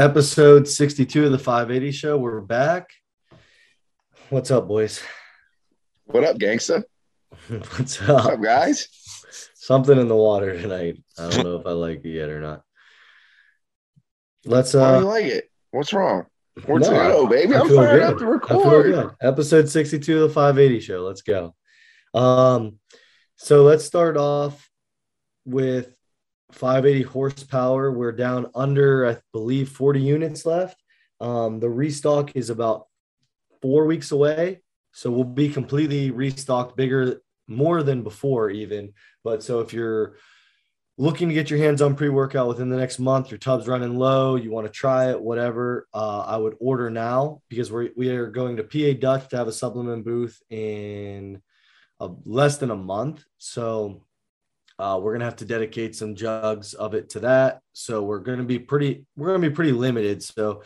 Episode 62 of the 580 show. We're back. What's up, boys? What up, gangsta? What's What's up? up, guys? Something in the water tonight. I don't know if I like it yet or not. Let's Why do uh you like it? What's wrong? Where's no, baby? I'm fired good. up to I feel record. good. Episode 62 of the 580 show. Let's go. Um, so let's start off with 580 horsepower. We're down under, I believe, 40 units left. Um, the restock is about four weeks away. So we'll be completely restocked, bigger, more than before, even. But so if you're looking to get your hands on pre-workout within the next month your tub's running low you want to try it whatever uh, i would order now because we're, we are going to pa dutch to have a supplement booth in uh, less than a month so uh, we're to have to dedicate some jugs of it to that. So we're to be pretty we're to be pretty limited. So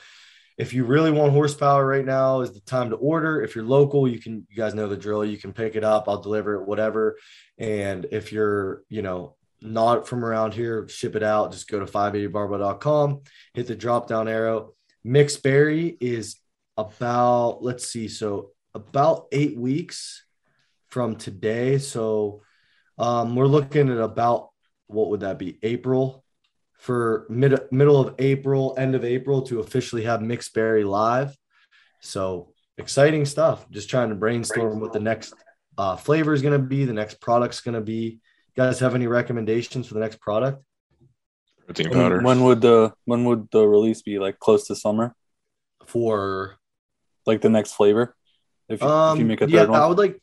if you really want horsepower right now is the time to order. If you're local you can you guys know the drill. You can pick it up. I'll deliver it whatever. And if you're you know not from around here, ship it out. Just go to 580barbell.com, hit the drop down arrow. Mixed berry is about, let's see, so about eight weeks from today. So um, we're looking at about, what would that be? April for mid middle of April, end of April to officially have mixed berry live. So exciting stuff. Just trying to brainstorm what the next uh, flavor is going to be, the next product's going to be You guys have any recommendations for the next product? Protein When, powder. when would the when would the release be? Like close to summer, For like the next flavor. If you, um, if you make a third yeah, one, I would like,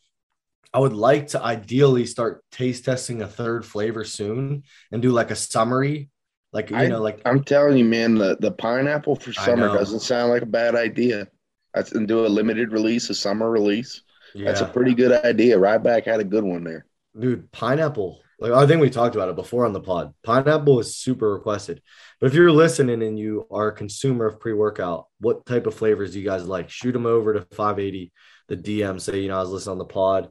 I would like to ideally start taste testing a third flavor soon and do like a summary, like you I- know, like I'm telling you, man, the, the pineapple for summer doesn't sound like a bad idea. That's and do a limited release, a summer release. yeah, That's a pretty good idea. Ryback had a good one there. dude, pineapple. Like I think we talked about it before on the pod. Pineapple is super requested. But if you're listening and you are a consumer of pre-workout, what type of flavors do you guys like? Shoot them over to 580, the DM. Say, you know, I was listening on the pod.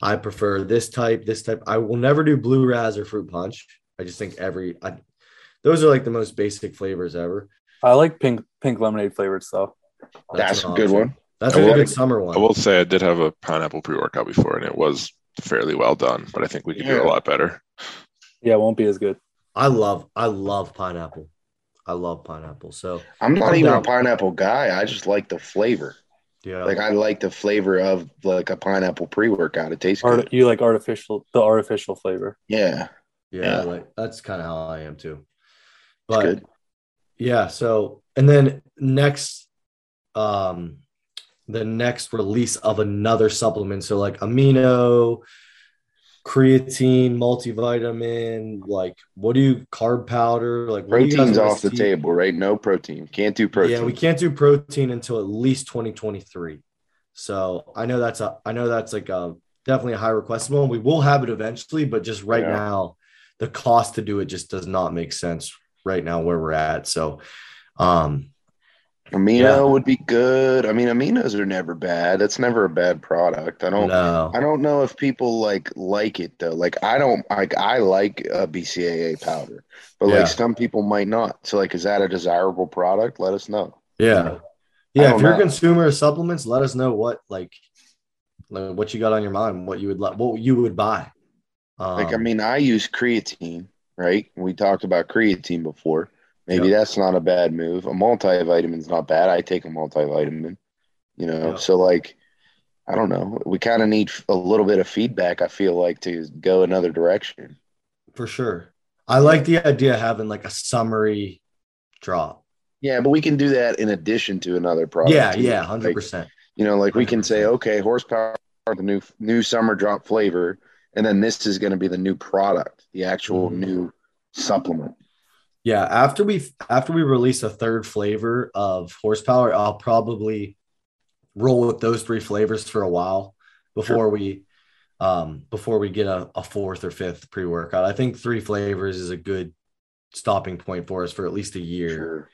I prefer this type, this type. I will never do blue raz or fruit punch. I just think every I, those are like the most basic flavors ever. I like pink pink lemonade flavored stuff. That's, an a good one. That's I a will- good summer one. I will say I did have a pineapple pre workout before and it was fairly well done, but I think we could do a lot better. Yeah, it won't be as good. I love, I love pineapple. I love pineapple. So I'm not I'm even down. a pineapple guy. I just like the flavor. Yeah, Like I like the flavor of like a pineapple pre-workout. It tastes Art, good. you like artificial the artificial flavor. Yeah, yeah, yeah. like that's kind of how I am too. But good. Yeah. So, and then next, um, the next release of another supplement. So, like amino, creatine, multivitamin, like what do you carb powder? Like what do you guys Protein's off the table, right? No protein. Can't do protein. Yeah, we can't do protein until at least 2023. So I know that's a I know that's like a definitely a high request one. We will have it eventually, but just right Yeah. now, the cost to do it just does not make sense right now where we're at. So um Amino Yeah. would be good. I mean, aminos are never bad. That's never a bad product. I don't. no. I don't know if people like like it though. Like I don't like I like a BCAA powder, but Yeah. like some people might not. So like, is that a desirable product? Let us know. Yeah. Yeah. If you're a know. consumer of supplements, let us know what like, like what you got on your mind, what you would like, what you would buy. Um, Like I mean, I use creatine, right? We talked about creatine before. Maybe Yep. that's not a bad move. A multivitamin's not bad. I take a multivitamin. You know, Yep. so like. I don't know. We kind of need a little bit of feedback. I feel like to go another direction. for sure. I like the idea of having like a summary drop. Yeah, but we can do that in addition to another product. yeah, too. yeah, hundred Like, percent. You know, like we can say, okay, horsepower, the new new summer drop flavor, and then this is going to be the new product, the actual Mhm. new supplement. Yeah, after we after we release a third flavor of horsepower, I'll probably roll with those three flavors for a while before we um before we get a, a fourth or fifth pre-workout. I think three flavors is a good stopping point for us for at least a year. Sure.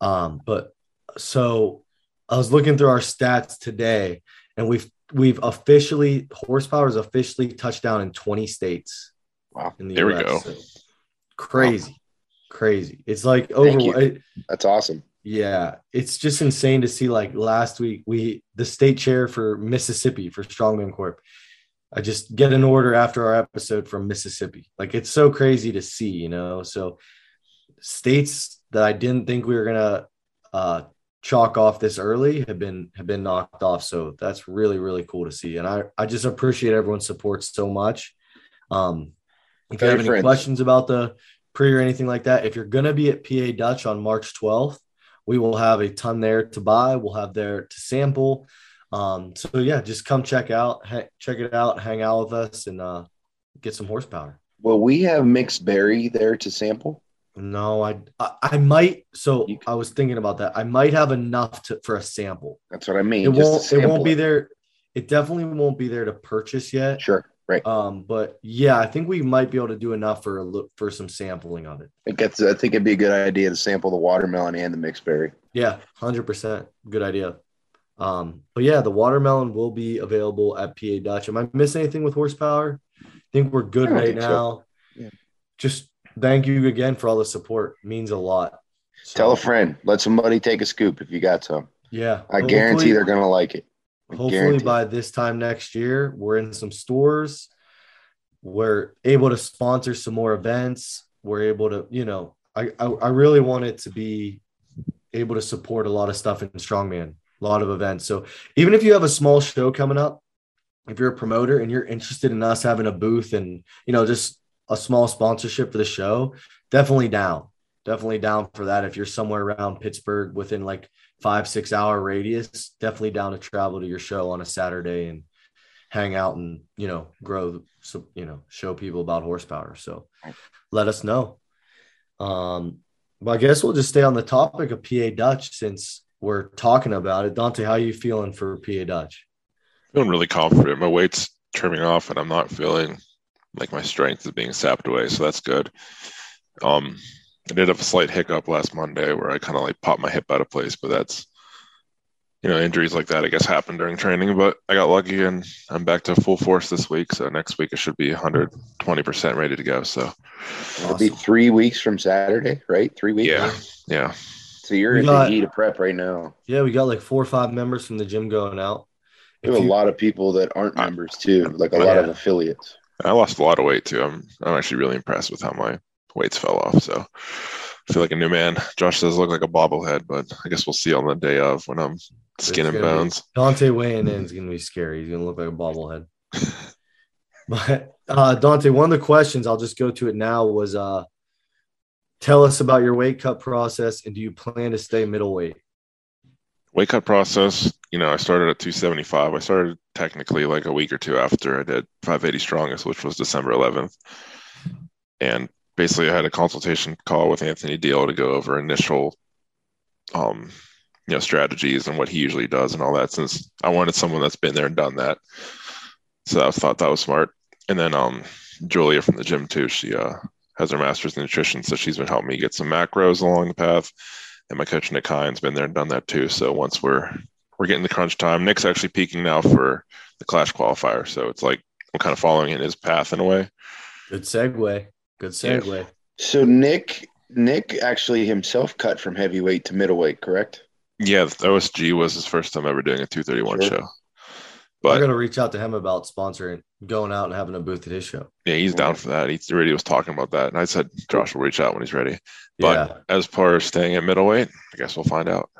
Um, but so I was looking through our stats today, and we've we've officially horsepower is officially touched down in 20 states Wow. in the There we go. So, crazy, crazy. It's like over. It, That's awesome. yeah, it's just insane to see. Like last week, we the state chair for Mississippi for Strongman Corp. I just get an order after our episode from Mississippi. Like it's so crazy to see, you know. So states that I didn't think we were gonna uh, chalk off this early have been have been knocked off. So that's really really cool to see, and I I just appreciate everyone's support so much. Um, if you Very have any friends. questions about the pre or anything like that, if you're gonna be at PA Dutch on March 12th, we will have a ton there to buy. We'll have there to sample. Um, so yeah, just come check out, ha- check it out, hang out with us, and uh, get some horsepower. Well, we have mixed berry there to sample. No, I, I I might. So You- I was thinking about that. I might have enough to for a sample. That's what I mean. It won't. It won't be there. It definitely won't be there to purchase yet. Sure. Right. Um, but yeah, I think we might be able to do enough for a look for some sampling of it. It gets, I think it'd be a good idea to sample the watermelon and the mixed berry. Yeah, hundred percent. Good idea. Um, but yeah, the watermelon will be available at PA Dutch. Am I missing anything with horsepower? I think we're good right think so. now. Yeah. Just thank you again for all the support. It means a lot. So, Tell a friend. Let somebody take a scoop if you got some. Yeah, I Well, guarantee they're gonna like it. I hopefully by this time next year we're in some stores. We're able to sponsor some more events. We're able to you know i i, I really want it to be able to support a lot of stuff in strongman a lot of events. So even if you have a small show coming up if you're a promoter and you're interested in us having a booth and you know just a small sponsorship for the show definitely down. Definitely down for that if you're somewhere around pittsburgh within like five six hour radius definitely down to travel to your show on a saturday and hang out and you know grow so you know show people about horsepower so let us know um but i guess we'll just stay on the topic of pa dutch since we're talking about it dante how are you feeling for pa dutch feeling really confident. My weight's trimming off, and I'm not feeling like my strength is being sapped away. So that's good. Um, I did have a slight hiccup last Monday where I kind of like popped my hip out of place, but that's you know injuries like that I guess happen during training. But I got lucky, and I'm back to full force this week. So next week I should be 120 percent ready to go. So It'll be three weeks from Saturday, right? Three weeks. yeah, yeah. So you're We in got- the heat of prep right now. yeah we got like four or five members from the gym going out We have a lot of people that aren't members too, like a oh, lot of affiliates. I lost a lot of weight too. I'm I'm actually really impressed with how my weights fell off. So I feel like a new man. Josh says look like a bobblehead, but I guess we'll see on the day of when I'm skin and gonna be- bones. Dante weighing in is going to be scary. He's going to look like a bobblehead. but uh, Dante, one of the questions I'll just go to it now was uh, tell us about your weight cut process and do you plan to stay middleweight? Weight cut process. You know, I started at 275. I started technically like a week or two after I did 580 strongest, which was December 11th. And basically, I had a consultation call with Anthony Deal to go over initial, um, you know, strategies and what he usually does and all that. Since I wanted someone that's been there and done that, so I thought that was smart. And then um, Julia from the gym too. She uh, has her master's in nutrition, so she's been helping me get some macros along the path. And my coach Nick Hines been there and done that too. So once we're we're getting the crunch time, Nick's actually peaking now for the Clash qualifier. So it's like I'm kind of following in his path in a way. Good segue. Good Yeah. So Nick, Nick actually himself cut from heavyweight to middleweight, correct? Yeah, the OSG was his first time ever doing a 231 Sure. show. But I'm gonna reach out to him about sponsoring, going out and having a booth at his show. yeah, he's down for that. He already was talking about that. And I said Josh will reach out when he's ready. But Yeah. as far as staying at middleweight, I guess we'll find out.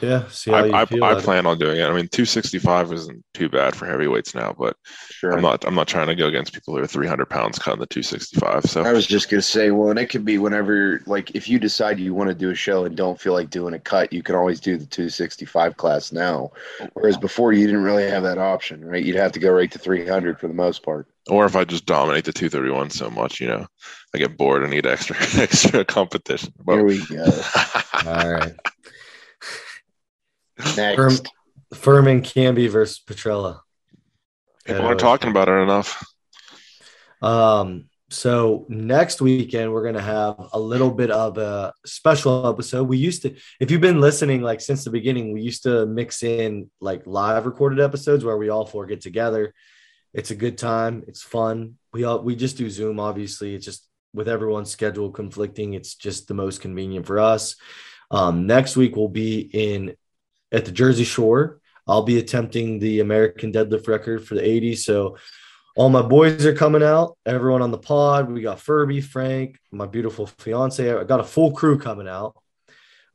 Yeah. See how I, you I, feel. I about it. plan on doing it. I mean, 265 isn't too bad for heavyweights now, but Sure. I'm not I'm not trying to go against people who are 300 pounds cutting the 265. So I was just gonna say, well, and it could be whenever, like, if you decide you want to do a show and don't feel like doing a cut, you can always do the 265 class now. Whereas before, you didn't really have that option, right? You'd have to go right to 300 for the most part. or if I just dominate the 231 so much, you know, I get bored and need extra extra competition. But- Here we go. All right. Next. Firm, Furman Canby versus Petrella. People aren't talking about it enough. Um, so next weekend we're gonna have a little bit of a special episode. We used to, if you've been listening like since the beginning, we used to mix in like live recorded episodes where we all four get together. It's a good time. It's fun. We all we just do Zoom. Obviously, it's just with everyone's schedule conflicting, it's just the most convenient for us. Um, next week we'll be in at the Jersey Shore. I'll be attempting the American deadlift record for the 80. So all my boys are coming out. Everyone on the pod. We got Furby, Frank, my beautiful fiance. I got a full crew coming out.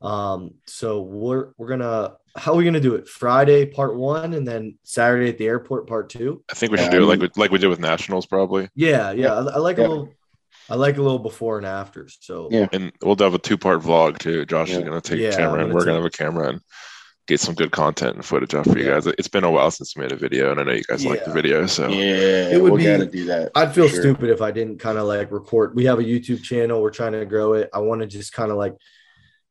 Um, so we're we're gonna how are we gonna do it? Friday part one, and then Saturday at the airport part two. I think we Yeah, should do it like we, like we did with nationals, probably. Yeah, yeah. I, I like Yeah. a little. I like a little before and after. So Yeah. And we'll have a two part vlog too. Josh is gonna take Yeah, a camera, and we're gonna have a camera and get some good content and footage out for you Yeah. guys. It's been a while since we made a video, and I know you guys like the video. So Yeah, It would we be- got to do that. I'd feel sure. stupid if I didn't kind of like record. We have a YouTube channel. We're trying to grow it. I want to just kind of like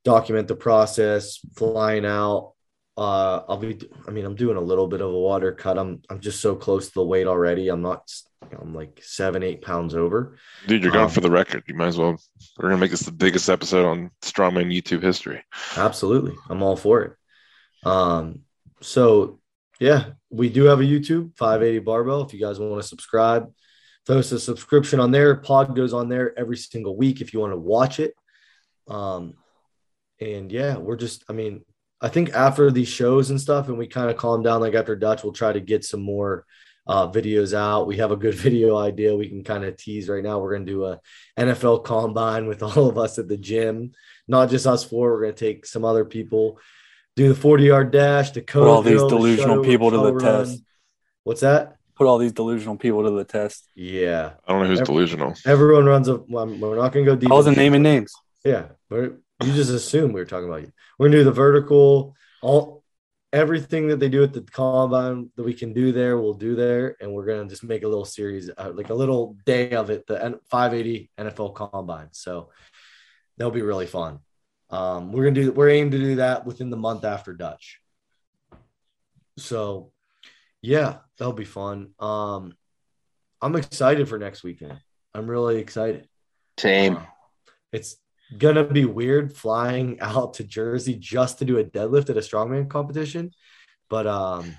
document the process, flying out. Uh, I'll be. I mean, I'm doing a little bit of a water cut. I'm. I'm just so close to the weight already. I'm not. I'm like seven, eight pounds over. dude, you're going Um, for the record. You might as well. We're gonna make this the biggest episode on strongman YouTube history. Absolutely, I'm all for it. Um. So yeah, we do have a YouTube 580 Barbell. If you guys want to subscribe, post a subscription on there. Pod goes on there every single week if you want to watch it. Um, and yeah, we're just, I mean, I think after these shows and stuff, and we kind of calm down, like after Dutch, we'll try to get some more uh, videos out. We have a good video idea we can kind of tease right now. We're going to do a NFL combine with all of us at the gym, not just us four. We're going to take some other people, do the 40 yard dash, the code. Put all these drill, the delusional shuttle- people to the run. test. What's that? Put all these delusional people to the test. Yeah. I don't know who's Every- delusional. Everyone runs a, well, we're not going to go deep. I wasn't into naming names. Yeah, but you just assume we were talking about you. We're gonna do the vertical, all everything that they do at the combine that we can do there, we'll do there, and we're gonna just make a little series, uh, like a little day of it, the 580 NFL Combine. So that'll be really fun. Um, we're gonna do, we're aiming to do that within the month after Dutch. So, yeah, that'll be fun. Um, I'm excited for next weekend. I'm really excited. Same. Uh, It's gonna be weird flying out to Jersey just to do a deadlift at a strongman competition, but um,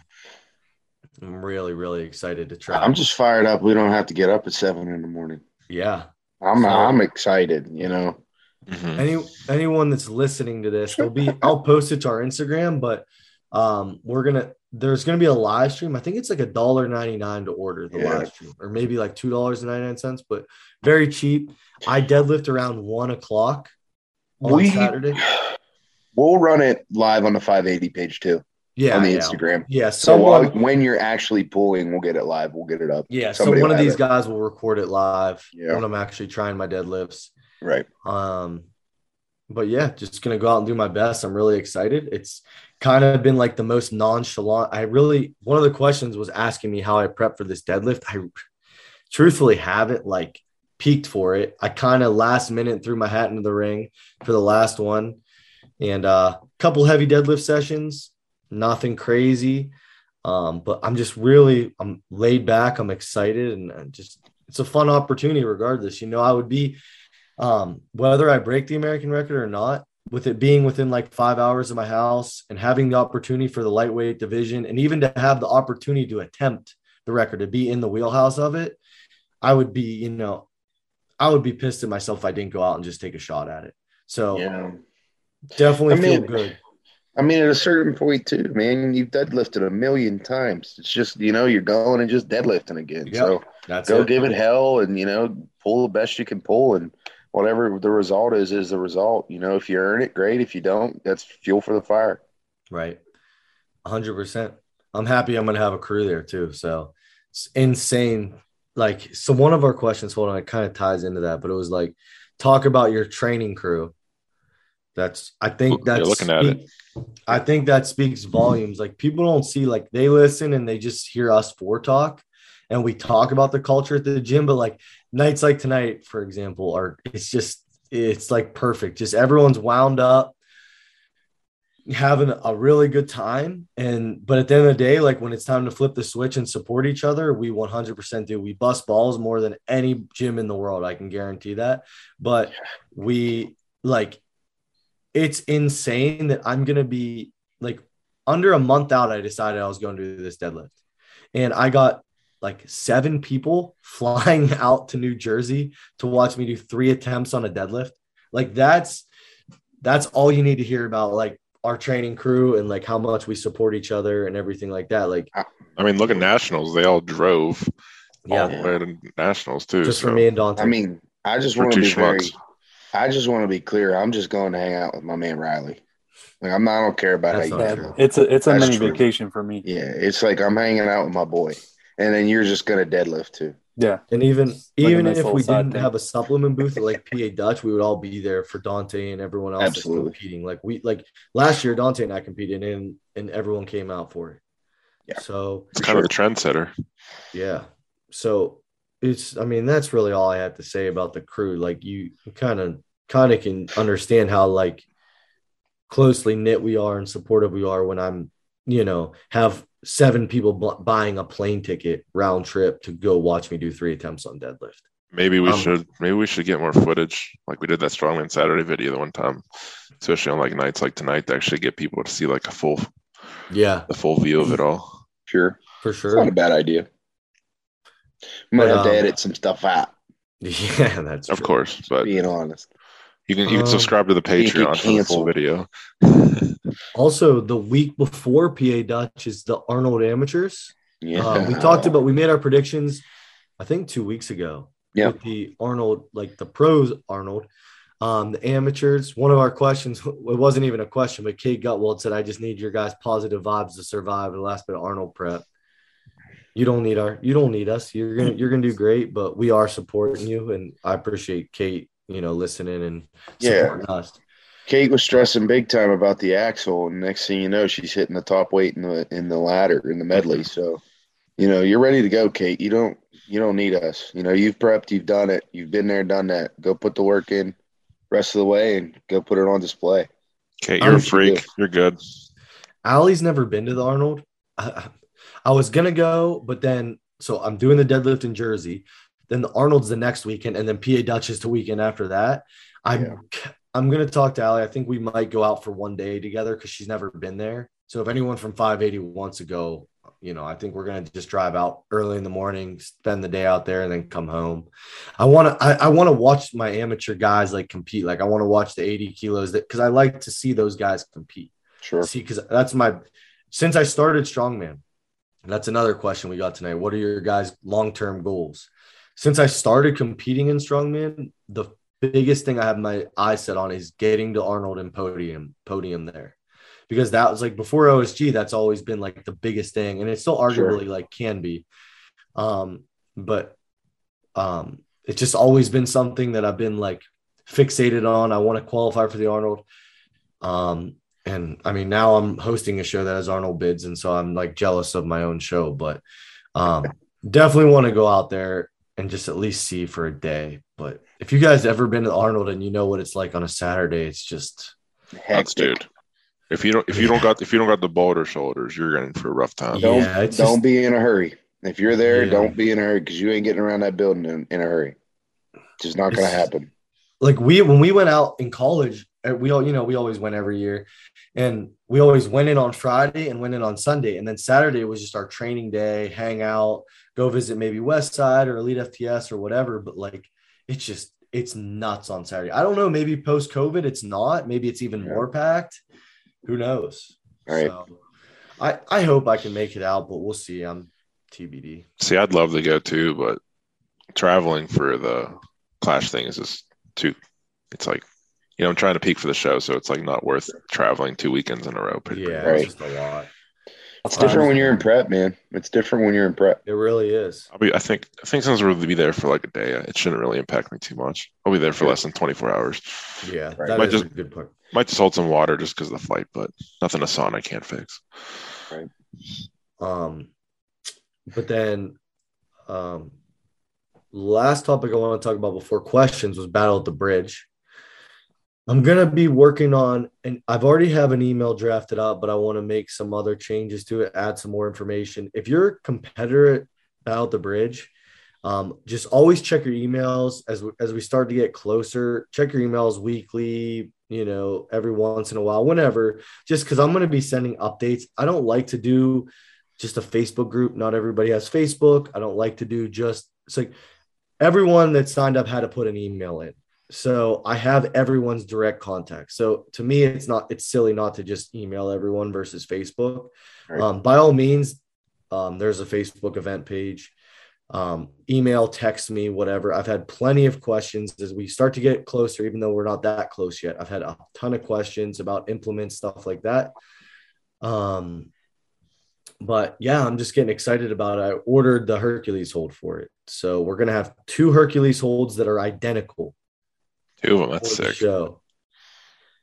I'm really really excited to try. I'm just fired up. We don't have to get up at seven in the morning. yeah. I'm So- I'm excited. You know. Mhm. Any anyone that's listening to this, there'll be I'll post it to our Instagram, but um, we're gonna there's gonna be a live stream. I think it's like a dollar ninety nine to order the Yeah. live stream, or maybe like two dollars and ninety nine cents, but very cheap. I deadlift around one o'clock on We- Saturday. We'll run it live on the 580 page too Yeah, on the yeah. Instagram. Yeah, So while, someone when you're actually pulling, we'll get it live. We'll get it up. Yeah, Somebody so one of these it. guys will record it live Yeah. when I'm actually trying my deadlifts. Right. Um, but yeah, just gonna go out and do my best. I'm really excited. It's kind of been like the most nonchalant. I really one of the questions was asking me how I prep for this deadlift. I truthfully haven't like peaked for it. I kind of last minute threw my hat into the ring for the last one, and a uh, couple heavy deadlift sessions. Nothing crazy. Um, but I'm just really I'm laid back. I'm excited and uh, just it's a fun opportunity regardless. You know, I would be um whether I break the American record or not, with it being within like five hours of my house and having the opportunity for the lightweight division and even to have the opportunity to attempt the record, to be in the wheelhouse of it, I would be, you know, I would be pissed at myself if I didn't go out and just take a shot at it. So Yeah. definitely I feel good. I mean, at a certain point too, man, you've deadlifted a million times. It's just you know you're going and just deadlifting again. Yep. So That's go it. give it hell and you know pull the best you can pull and whatever the result is is the result. You know, if you earn it, great. If you don't, that's fuel for the fire. Right. 100%. I'm happy I'm going to have a crew there too. So it's insane. Like, so one of our questions, hold on, it kind of ties into that, but it was like, talk about your training crew. That's, I think Yeah, that's, looking at it. I think that speaks volumes. Like, people don't see, like, they listen and they just hear us for talk and we talk about the culture at the gym, but like nights like tonight, for example, are, it's just, it's like perfect. Just everyone's wound up having a really good time and but at the end of the day like when it's time to flip the switch and support each other we 100% do. We bust balls more than any gym in the world i can guarantee that. But we like it's insane that i'm gonna be like under a month out i decided i was going to do this deadlift. And i got like seven people flying out to New Jersey to watch me do three attempts on a deadlift. Like that's that's all you need to hear about like our training crew and like how much we support each other and everything like that. Like I mean, look at nationals; they all drove yeah, all the way to nationals too. just for me and Dante. I mean, I just want to two be very. I just want to be clear. I'm just going to hang out with my man Riley. Like I'm not. I don't care about That's how you feel. It's a it's a That's mini true. vacation for me. Yeah, it's like I'm hanging out with my boy, and then you're just gonna deadlift too. Yeah, And even a even nice if we didn't thing. have a supplement booth at like PA Dutch, we would all be there for Dante and everyone else Absolutely. competing. Like we like last year, Dante and I competed and and everyone came out for it. Yeah. So It's kind of the trendsetter. yeah. So it's I mean, that's really all I have to say about the crew. Like you kind of kind of can understand how like closely knit we are and supportive we are when I'm, you know, have seven people bu- buying a plane ticket round trip to go watch me do three attempts on deadlift. Maybe we Um, should maybe we should get more footage, like we did that Strongman Saturday video the one time, especially on like nights like tonight, to actually get people to see like a full Yeah, the full view of it all. Sure, for sure, it's not a bad idea. I'm But, have to um, edit some stuff out. Yeah, that's Of true. course, but Being honest, you can you can Um, subscribe to the Patreon for the full video. Also, the week before PA Dutch is the Arnold Amateurs. yeah. Uh, we talked about we made our predictions, I think two weeks ago. Yeah. The Arnold, like the pros Arnold, um, the amateurs. One of our questions, it wasn't even a question, but Kate Gutwald said, "I just need your guys' positive vibes to survive the last bit of Arnold prep." You don't need our, you don't need us. You're gonna, you're gonna do great, but we are supporting you, and I appreciate Kate, you know, listening and Yeah. us. Kate was stressing big time about the axle, and next thing you know, she's hitting the top weight in the in the ladder in the medley. Mm-hmm. So, you know, you're ready to go, Kate. You don't you don't need us. You know, you've prepped, you've done it, you've been there, done that. Go put the work in, rest of the way, and go put it on display. Kate, I'm you're a freak. you- You're good. Allie's never been to the Arnold. I, I was gonna go, but then so I'm doing the deadlift in Jersey. Then the Arnold's the next weekend, and then PA Dutch is the weekend after that. I'm Yeah. I'm gonna talk to Allie. I think we might go out for one day together because she's never been there. So if anyone from 580 wants to go, you know, I think we're gonna just drive out early in the morning, spend the day out there, and then come home. I want to I, I want to watch my amateur guys like compete. Like I want to watch the 80 kilos that because I like to see those guys compete. Sure. See, because that's my since I started strongman. That's another question we got tonight. What are your guys' long-term goals? Since I started competing in strongman, the biggest thing I have my eyes set on is getting to Arnold and podium, podium there. Because that was like before OSG, that's always been like the biggest thing. And it still Sure. arguably like can be. Um, but um it's just always been something that I've been like fixated on. I want to qualify for the Arnold. Um, and I mean, now I'm hosting a show that has Arnold bids, and so I'm like jealous of my own show, but um, definitely want to go out there and just at least see for a day. But if you guys ever been to Arnold and you know what it's like on a Saturday, it's just That's Hectic. dude. If you don't if you don't got if you don't got the boulder shoulders, you're in for a rough time. Don't Yeah, it's don't just- be in a hurry. If you're there, Yeah. don't be in a hurry because you ain't getting around that building in, in a hurry. Just not gonna It's- happen. like we when we went out in college, uh, we all you know we always went every year, and we always went in on Friday and went in on Sunday, and then Saturday was just our training day, hang out, go visit maybe West Side or Elite FTS or whatever. But like it's just it's nuts on Saturday. I don't know, maybe post COVID it's not, maybe it's even Yeah. more packed. Who knows? All right. So, I I hope I can make it out, but we'll see. I'm TBD. See, I'd love to go too, but traveling for the clash thing is just too. It's like, you know, I'm trying to peak for the show, so it's like not worth traveling two weekends in a row. pretty- Yeah, Right. it's just a lot. It's different when you're in prep, man. It's different when you're in prep. It really is. I'll be. I think. I think since we'll be there for like a day, it shouldn't really impact me too much. I'll be there for less than 24 hours. Yeah, Right. that Might is just- a good part. Might just hold some water just because of the flight, but nothing a sauna can't fix. Right. Um, but then, um, last topic I want to talk about before questions was Battle at the Bridge. I'm gonna be working on, and I've already have an email drafted up, but I want to make some other changes to it, add some more information. If you're a competitor Battle the Bridge, um, just always check your emails as we, as we start to get closer. Check your emails weekly, you know, every once in a while, whenever. Just because I'm to be sending updates. I don't like to do just a Facebook group. Not everybody has Facebook. I don't like to do just it's like everyone that signed up had to put an email in. So I have everyone's direct contact. So to me, it's not it's silly not to just email everyone versus Facebook. Right. Um, by all means, um, there's a Facebook event page. Um, email, text me, whatever. I've had plenty of questions as we start to get closer, even though we're not that close yet. I've had a ton of questions about implements, stuff like that. Um, but yeah, I'm just getting excited about it. I ordered the Hercules hold for it. So we're gonna have two Hercules holds that are identical Two of them. That's for the sick. show.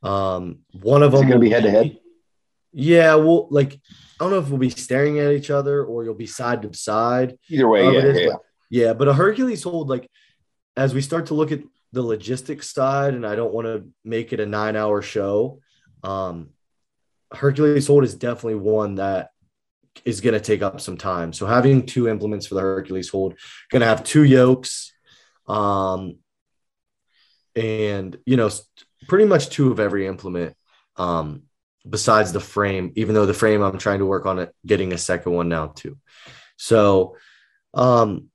Um, one of Is them gonna will be head to head? Yeah, well, like I don't know if we'll be staring at each other or you'll be side to side. Either way, of yeah, yeah. but- yeah, but a Hercules hold, like as we start to look at the logistics side, and I don't want to make it a nine-hour show. Um, Hercules hold is definitely one that is going to take up some time. So having two implements for the Hercules hold, going to have two yokes, um, and you know, pretty much two of every implement. Um, besides the frame, even though the frame I'm trying to work on it, getting a second one now too. So, um,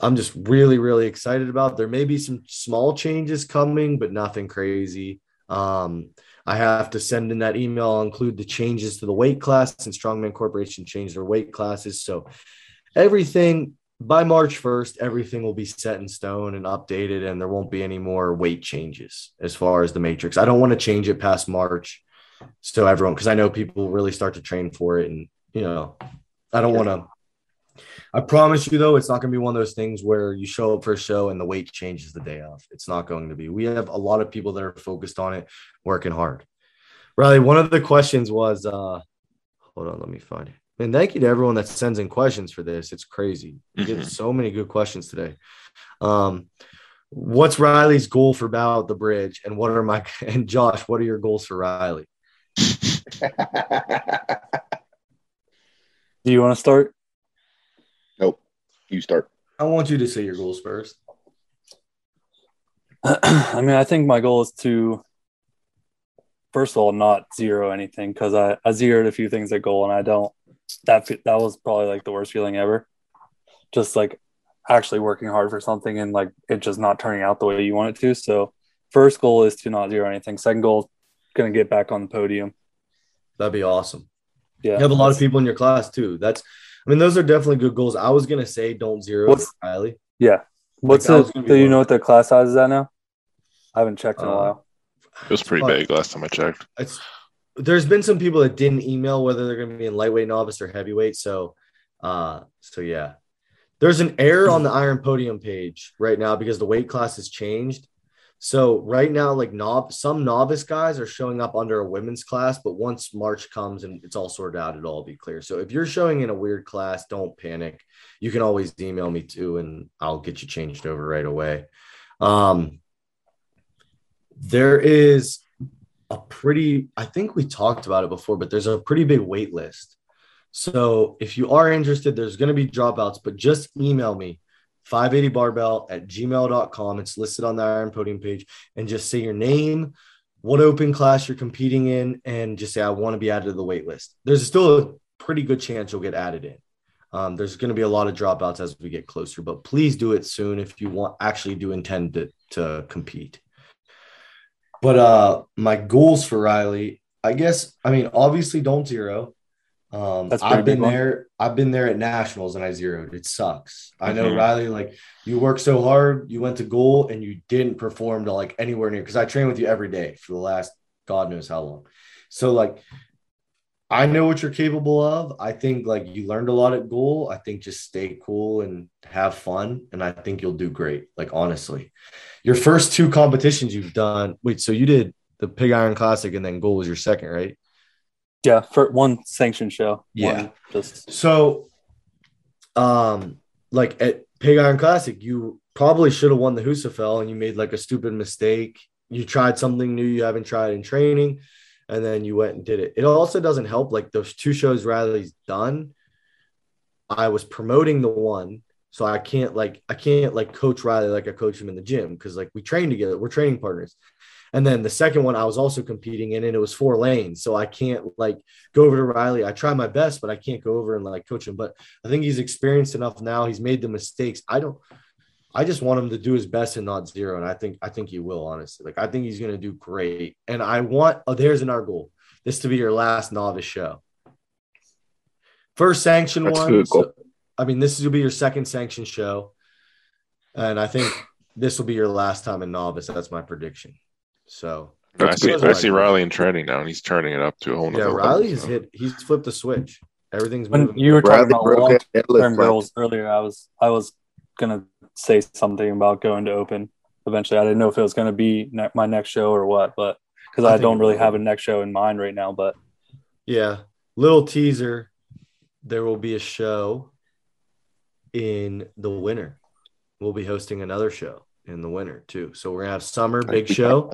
I'm just really, really excited about. There may be some small changes coming, but nothing crazy. Um, I have to send in that email. I'll include the changes to the weight class and Strongman Corporation changed their weight classes. So everything by March 1st, everything will be set in stone and updated, and there won't be any more weight changes as far as the matrix. I don't want to change it past March. So everyone, because I know people really start to train for it, and you know, I don't want to. I promise you, though, it's not going to be one of those things where you show up for a show and the weight changes the day of. It's not going to be. We have a lot of people that are focused on it, working hard. Riley, one of the questions was, uh, hold on, let me find it. And thank you to everyone that sends in questions for this. It's crazy. We get Mhm. so many good questions today. Um, what's Riley's goal for Battle at the Bridge? And what are my and Josh, what are your goals for Riley? Do you want to start? nope. You start. I want you to say your goals first. I mean, I think my goal is to, first of all, not zero anything because I, I zeroed a few things at goal and I don't. That that was probably like the worst feeling ever. Just like actually working hard for something and like it just not turning out the way you want it to. So, first goal is to not zero anything. Second goal, going to get back on the podium. That'd be awesome. Yeah, You have a lot of people in your class too. That's, I mean, those are definitely good goals. I was gonna say don't zero What's- Riley. Yeah. What's that the? was gonna be Do you know what the class size is at now? I haven't checked in a Uh, while. It was pretty big last time I checked. It's there's been some people that didn't email whether they're gonna be in lightweight, novice, or heavyweight. So, uh, so yeah, there's an error on the Iron Podium page right now because the weight class has changed. So right now, like nov some novice guys are showing up under a women's class, but once March comes and it's all sorted out, it'll all be clear. So if you're showing in a weird class, don't panic. You can always email me too, and I'll get you changed over right away. Um, there is a pretty, I think we talked about it before, but there's a pretty big wait list. So if you are interested, there's going to be dropouts, but just email me 580 barbell at gmail.com. It's listed on the Iron Podium page and just say your name, what open class you're competing in, and just say, I want to be added to the wait list. There's still a pretty good chance you'll get added in. Um, there's going to be a lot of dropouts as we get closer, but please do it soon if you want actually do intend to, to compete. But uh, my goals for Riley, I guess, I mean, obviously don't zero. Um, That's a pretty I've been there. I've been there at nationals and I zeroed. It sucks. I know Mhm. Riley, like you worked so hard, you went to goal and you didn't perform to like anywhere near because I train with you every day for the last God knows how long. So like I know what you're capable of. I think like you learned a lot at goal. I think just stay cool and have fun. And I think you'll do great. Like honestly. Your first two competitions you've done. Wait, so you did the Pig Iron Classic and then goal was your second, right? Yeah, for one sanctioned show. Yeah. One just So, um, like at Pig Iron Classic, you probably should have won the Husafell and you made like a stupid mistake. You tried something new you haven't tried in training, and then you went and did it. It also doesn't help. Like those two shows Riley's done, I was promoting the one. So I can't like I can't like coach Riley like I coach him in the gym because like we train together, we're training partners. And then the second one I was also competing in, and it was four lanes. So I can't like go over to Riley. I try my best, but I can't go over and like coach him. But I think he's experienced enough now. He's made the mistakes. I don't I just want him to do his best and not zero. And I think I think he will, honestly. Like I think he's gonna do great. And I want oh, there's an our goal. This to be your last novice show. First sanction That's one. so- I mean, this will be your second sanction show. And I think this will be your last time in novice. That's my prediction. So I see, I see like- Riley in training now, and he's turning it up to a whole yeah, nother Riley level, has so. hit he's flipped the switch. Everything's When moving. you were talking Bradley about broke long-term goals earlier, I was I was gonna say something about going to open eventually. I didn't know if it was gonna be ne- my next show or what, but because I I, don't really have a next show in mind right now. But Yeah. Little teaser. There will be a show in the winter. We'll be hosting another show in the winter too. So we're gonna have summer big show.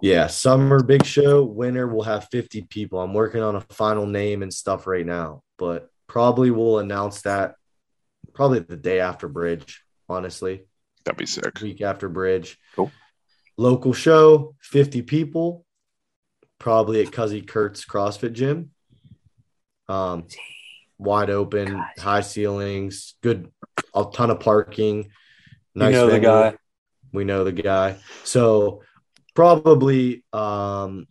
Yeah, summer big show. Winter we'll have 50 people. I'm working on a final name and stuff right now, but probably we'll announce that probably the day after bridge, honestly. That'd be sick. week after bridge. Cool. Local show, 50 people, probably at Cuzzy Kurt's CrossFit gym. Um, wide open, high ceilings, good, a ton of parking. Nice you know the guy. We know the guy. So probably um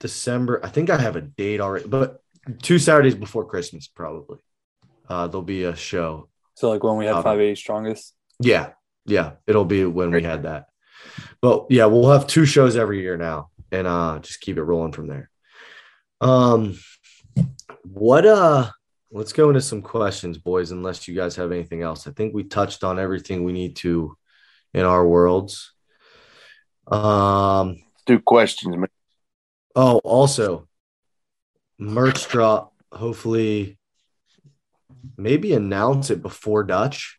December. I think I have a date already, but two Saturdays before Christmas, probably. Uh, there'll be a show So like when we had Um, 580 strongest. yeah, yeah, it'll be when we had that. But yeah, we'll have two shows every year now, and uh, just keep it rolling from there. Um, what uh, let's go into some questions, boys. Unless you guys have anything else, I think we touched on everything we need to in our worlds. Um, Let's do questions, man. Oh, also, merch drop. Hopefully, maybe announce it before Dutch,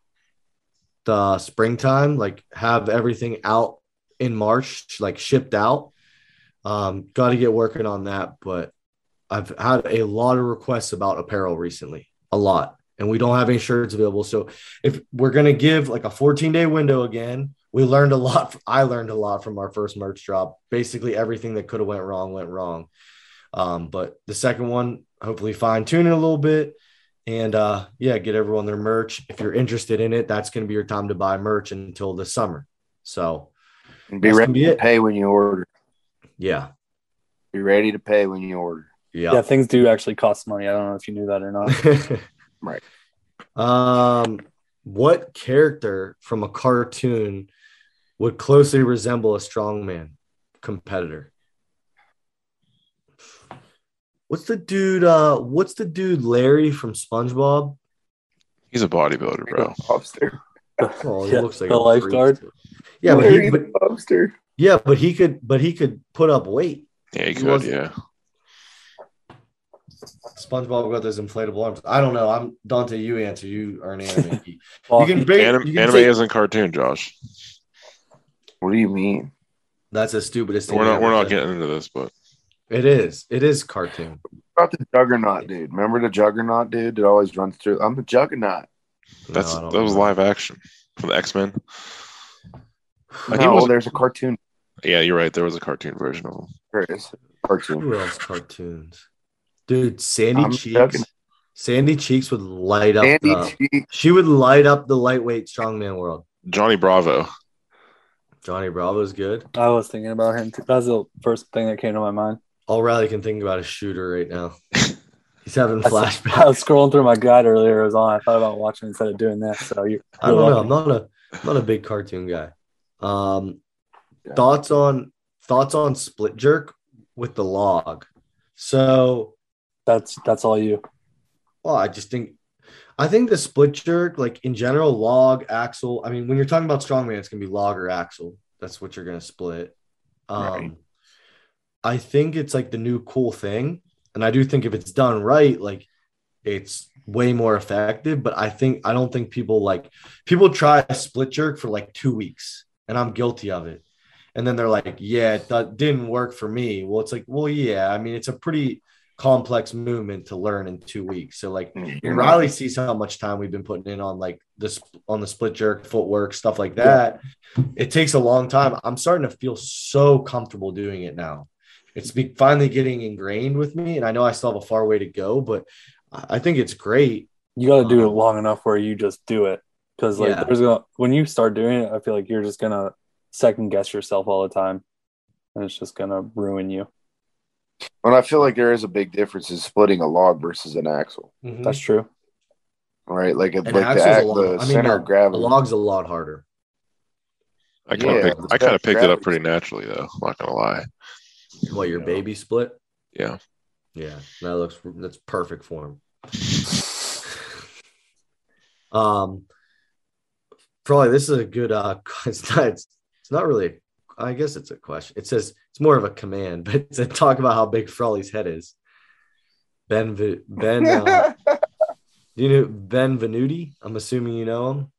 the springtime. Like have everything out in March, like shipped out. Um, got to get working on that. But I've had a lot of requests about apparel recently, a lot, and we don't have any shirts available. So if we're gonna give like a 14 day window again, we learned a lot. I learned a lot from our first merch drop. Basically, everything that could have went wrong went wrong. Um, but the second one, hopefully, fine tune it a little bit, and uh, yeah, get everyone their merch. If you're interested in it, that's going to be your time to buy merch until the summer. So And be ready be to it. pay when you order. yeah, Be ready to pay when you order. Yeah. yeah. things do actually cost money. I don't know if you knew that or not. Right. Um, what character from a cartoon would closely resemble a strongman competitor? What's the dude? Uh, what's the dude Larry from SpongeBob? He's a bodybuilder, bro. Lobster. Oh, he Yeah, looks like the a lifeguard? freak. Yeah, but he, Larry but, the lobster. yeah, but he could, but he could put up weight. Yeah, he He could. Yeah, SpongeBob got those inflatable arms. I don't know. I'm Dante. You answer. You are an anime. Well, You can bring. Anim- you can anime take- isn't cartoon, Josh. What do you mean? That's the stupidest thing. We're not. We're not said. getting into this, but It is. It is cartoon. About the Juggernaut dude. Remember the Juggernaut dude that always runs through? I'm the Juggernaut. that's No, that was know. live action from the X Men. Like, uh, no, wasn't- there's a cartoon. Yeah, you're right. There was a cartoon version of him. There is cartoon. Who else cartoons? Dude, Sandy I'm Cheeks. joking. Sandy Cheeks would light up. Andy the- she would light up the lightweight strongman world. Johnny Bravo. Johnny Bravo's good. I was thinking about him. Too. That's the first thing that came to my mind. All Riley can think about is shooter right now. He's having I, saw- I flashbacks. was scrolling through my guide earlier. It was on. I thought about watching instead of doing this. So you, I don't know. I'm not a I'm not a big cartoon guy. Um, Yeah. thoughts on thoughts on split jerk with the log. So That's that's all you. Well, I just think, I think the split jerk, like in general, log, axle. I mean, when you're talking about strongman, it's gonna be log or axle. That's what you're gonna split. Um, Right. I think it's like the new cool thing, and I do think if it's done right, like it's way more effective. But I think I don't think people like people try a split jerk for like two weeks, and I'm guilty of it. And then they're like, "Yeah, that didn't work for me." Well, it's like, well, yeah. I mean, it's a pretty complex movement to learn in two weeks. So like mm, You're Riley sees how much time we've been putting in on like this on the split jerk, footwork, stuff like that. It takes a long time. I'm starting to feel so comfortable doing it now. It's be, finally getting ingrained with me, and I know I still have a far way to go, but I I think it's great. You got to do it um, long enough where you just do it. Because like Yeah. there's gonna when you start doing it, I feel like you're just gonna second guess yourself all the time, and it's just gonna ruin you. And I feel like there is a big difference in splitting a log versus an axle, mm-hmm. That's true. right? Like, And like the, axle's act, a lot. the I mean, center no, of gravity. the log's a lot harder. I kind of Yeah, picked, I kind of picked it up pretty naturally though. I'm not gonna lie. What your baby split? Yeah. Yeah, that looks that's perfect for him. Um, probably this is a good. Uh, it's not. It's, it's not really. I guess it's a question. It says it's more of a command, but it's a talk about how big Frawley's head is. Ben Ben. Uh, do you know Ben Venuti? I'm assuming you know him.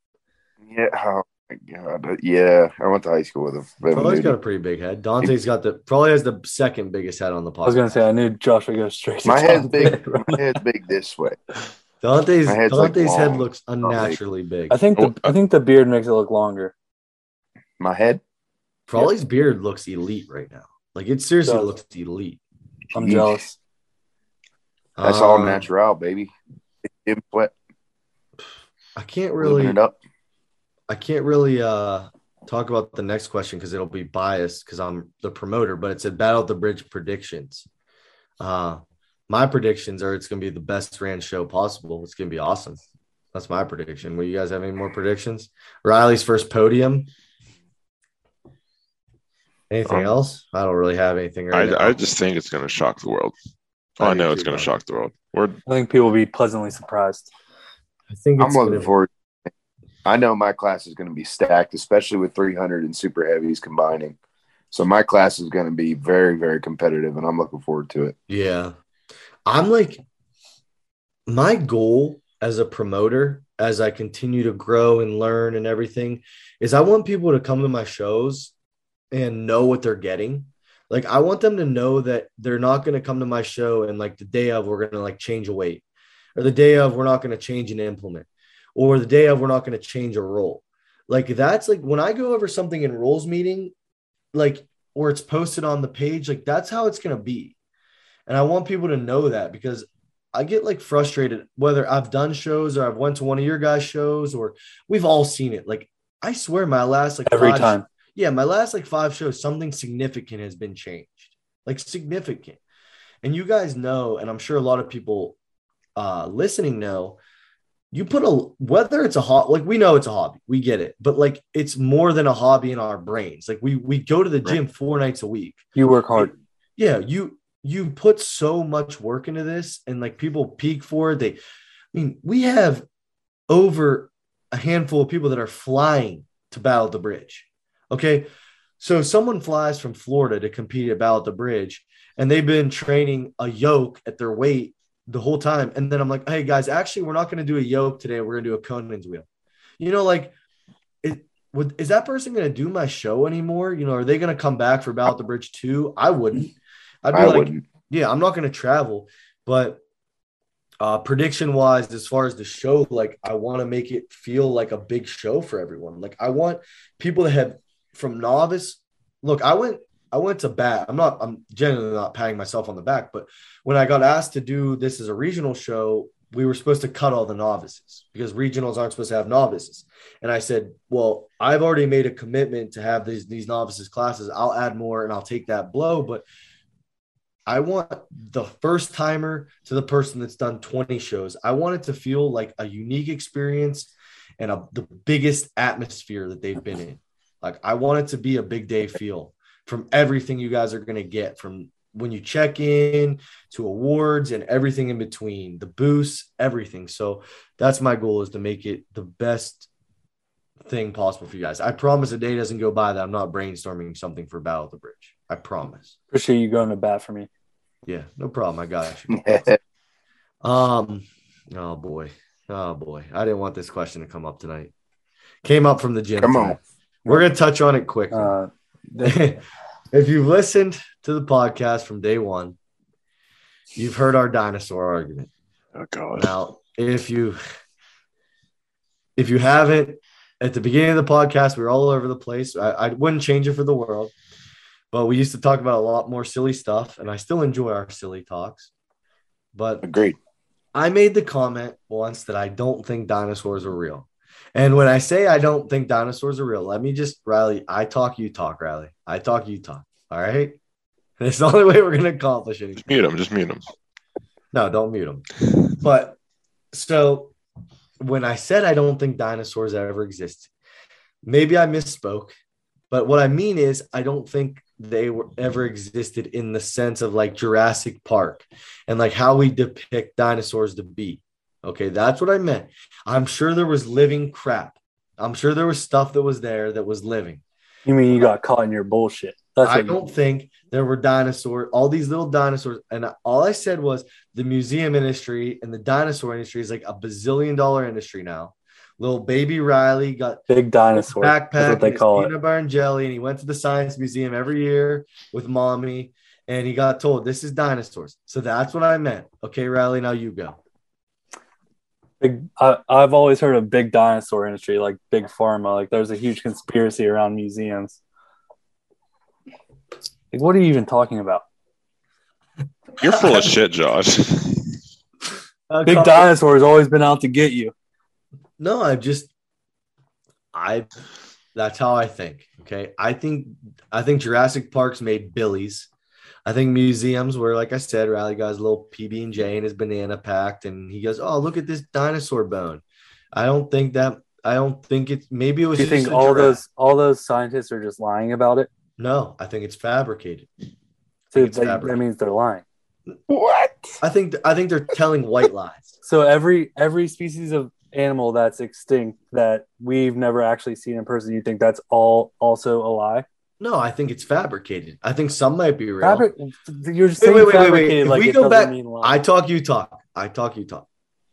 yeah. Oh my god. Yeah. I went to high school with him. Frawley's got a pretty big head. Dante's got the probably has the second biggest head on the podcast. I was gonna say I knew Josh would go straight. to my head's top. big. My head's big this way. Dante's My head's, like, Dante's head looks unnaturally big. I think Oh, the I think the beard makes it look longer. My head. Frawley's beard looks elite right now. Like it seriously Does. looks elite. I'm jealous. That's all Um, natural, baby. Gym sweat. I can't Living really it up. I can't really uh talk about the next question because it'll be biased because I'm the promoter, but it's a battle of the bridge predictions. Uh my predictions are it's gonna be the best ran show possible. It's gonna be awesome. That's my prediction. Will you guys have any more predictions? Riley's first podium. Anything Um, else? I don't really have anything right now. I, I just think it's gonna shock the world. Oh, I I know it's gonna shock the world. We're I think people will be pleasantly surprised. I think I'm looking gonna- forward. I know my class is going to be stacked, especially with 300 and super heavies combining. So my class is going to be very, very competitive, and I'm looking forward to it. Yeah. I'm like, my goal as a promoter, as I continue to grow and learn and everything, is I want people to come to my shows and know what they're getting. Like, I want them to know that they're not going to come to my show and, like, the day of, we're going to, like, change a weight, or the day of, we're not going to change an implement, or the day of, we're not going to change a role. Like, that's like when I go over something in roles meeting, like, or it's posted on the page, like, that's how it's going to be. And I want people to know that because I get like frustrated whether I've done shows or I've went to one of your guys' shows or we've all seen it. Like I swear my last like Every five- time. yeah, my last like five shows, something significant has been changed. Like significant. And you guys know, and I'm sure a lot of people uh listening know, you put a whether it's a hobby, like we know it's a hobby, we get it, but like it's more than a hobby in our brains. Like we we go to the gym four nights a week You work hard. yeah you you put so much work into this and like people peak for it they i mean we have over a handful of people that are flying to battle the bridge okay so someone flies from florida to compete at battle the bridge and they've been training a yoke at their weight the whole time and then i'm like hey guys actually we're not going to do a yoke today we're going to do a conan's wheel you know like it, would, is that person going to do my show anymore you know are they going to come back for battle the bridge too i wouldn't I'd be I like, wouldn't. yeah, I'm not going to travel, but uh, prediction wise, as far as the show, like I want to make it feel like a big show for everyone. Like I want people to have from novice. Look, I went, I went to bat. I'm not, I'm genuinely not patting myself on the back, but when I got asked to do this as a regional show, we were supposed to cut all the novices because regionals aren't supposed to have novices. And I said, well, I've already made a commitment to have these these novices classes. I'll add more and I'll take that blow, but I want the first timer to the person that's done 20 shows. I want it to feel like a unique experience and a, the biggest atmosphere that they've been in. Like I want it to be a big day feel from everything you guys are going to get from when you check in to awards and everything in between, the boosts, everything. So that's my goal is to make it the best thing possible for you guys. I promise a day doesn't go by that I'm not brainstorming something for Battle of the Bridge. I promise. Appreciate you going to bat for me. Yeah, no problem. I got you. Um, oh boy, oh boy, I didn't want this question to come up tonight. Came up from the gym. Come on. tonight. we're gonna touch on it quickly. Uh, if you've listened to the podcast from day one, you've heard our dinosaur argument. Oh god. Now, if you if you haven't, at the beginning of the podcast, we were all over the place. I, I wouldn't change it for the world, but we used to talk about a lot more silly stuff, and I still enjoy our silly talks. But Agreed. I made the comment once that I don't think dinosaurs are real. And when I say I don't think dinosaurs are real, let me just Riley, I talk, you talk, Riley. I talk, you talk. All right. It's the only way we're gonna accomplish anything. Just mute him. Just mute him. No, don't mute him. But so when I said I don't think dinosaurs ever existed, maybe I misspoke. But what I mean is, I don't think they were ever existed in the sense of like Jurassic Park and like how we depict dinosaurs to be. Okay, that's what I meant. I'm sure there was living crap. I'm sure there was stuff that was there that was living. You mean you got caught in your bullshit? That's I don't think there were dinosaurs, all these little dinosaurs. And all I said was the museum industry and the dinosaur industry is like a bazillion dollar industry now. Little baby Riley got big dinosaur. backpack, what they call it. peanut butter and jelly, and he went to the science museum every year with mommy, and he got told this is dinosaurs. So that's what I meant. Okay, Riley, now you go. Big, I, I've always heard of big dinosaur industry, like big pharma. Like there's a huge conspiracy around museums. Like, what are you even talking about? You're full of shit, Josh. Uh, big dinosaur's always been out to get you. No, I just I that's how I think. Okay. I think I think Jurassic Park's made billies. I think museums where, like I said, Riley got his little PB and J and his banana packed, and he goes, "Oh, look at this dinosaur bone." I don't think that. I don't think it's. Maybe it was. Do you think all giraffe. those all those scientists are just lying about it? No, I think it's fabricated. So it's they, fabric. that means they're lying. What? I think. I think they're telling white lies. So every every species of animal that's extinct that we've never actually seen in person, you think that's all also a lie? No, I think it's fabricated. I think some might be real. Fabric, you're Wait, saying wait, wait, wait, wait. fabricated If like we go back. I talk, you talk. I talk, you talk.